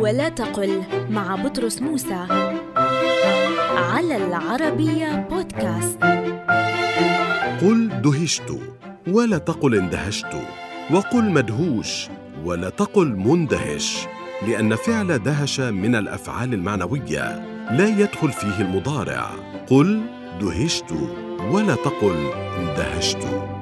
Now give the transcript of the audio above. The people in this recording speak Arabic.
ولا تقل مع بطرس موسى على العربية بودكاست. قل دهشت ولا تقل اندهشت وقل مدهوش ولا تقل مندهش لأن فعل دهش من الأفعال المعنوية لا يدخل فيه المضارع. قل دهشت ولا تقل اندهشت